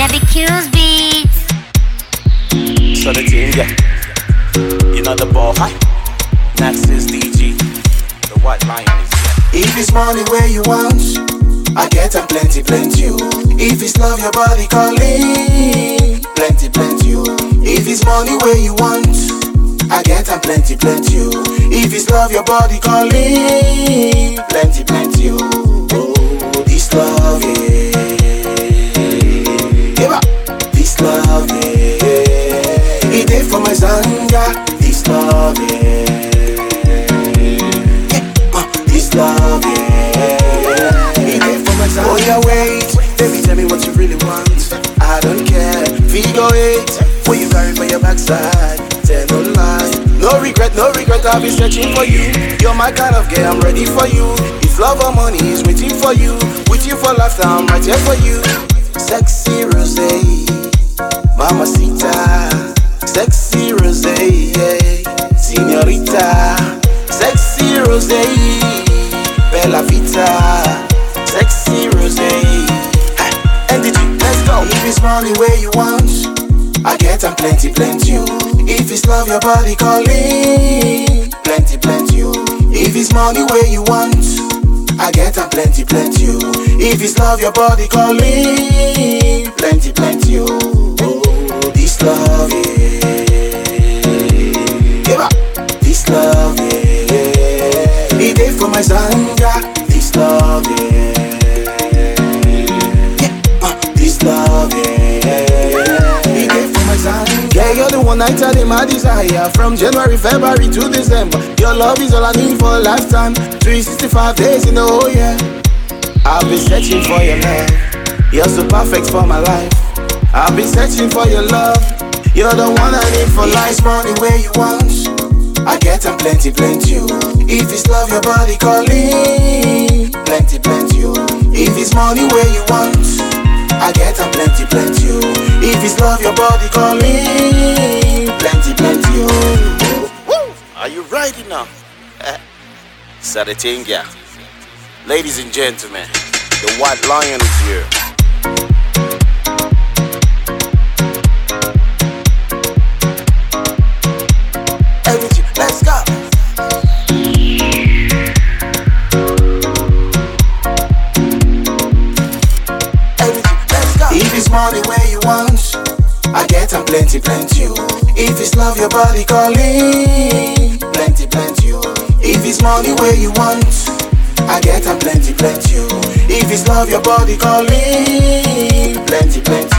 Thebeekillz beats. So the team, yeah. You know the ball DG. The white lion is here. If it's money where you want, I get a plenty, plenty. Oh. If it's love, your body calling, plenty, plenty. Oh. If it's money where you want. I get a plenty, plenty. Oh. If it's love, your body calling, plenty, plenty. I'll be searching for you. You're my kind of girl. I'm ready for you. If love or money is waiting for you, with you for life, I'm right here for you. Sexy rose, señorita. Sexy rose, bella vita. Sexy rose. Eh, NDG, let's go. If it's money where you want, I get them plenty, plenty. If it's love your body calling, plenty, plenty. If it's money where you want, I get them plenty, plenty. If it's love your body calling, plenty, plenty. Oh, this love, yeah. Zanga. This love, yeah. Uh, this love, yeah. Yeah, you're the one I tell him my desire. From January, February to December. Your love is all I need for a lifetime. 365 days in the whole year. I've been searching for your love. You're so perfect for my life. I've been searching for your love. You're the one I need for life. money where you want. I get them plenty, plenty. You. If it's love, your body calling. Plenty, plenty. You. If it's money where you want. I get them plenty, plenty. You. If it's love, your body calling. Plenty, plenty. Are you ready now? Eh? Sadatinga. Ladies and gentlemen, the White Lion is here. It's money where you want, I get them plenty, plenty. If it's love, your body calling, plenty, plenty. If it's money where you want, I get them plenty, plenty. If it's love, your body calling, plenty, plenty.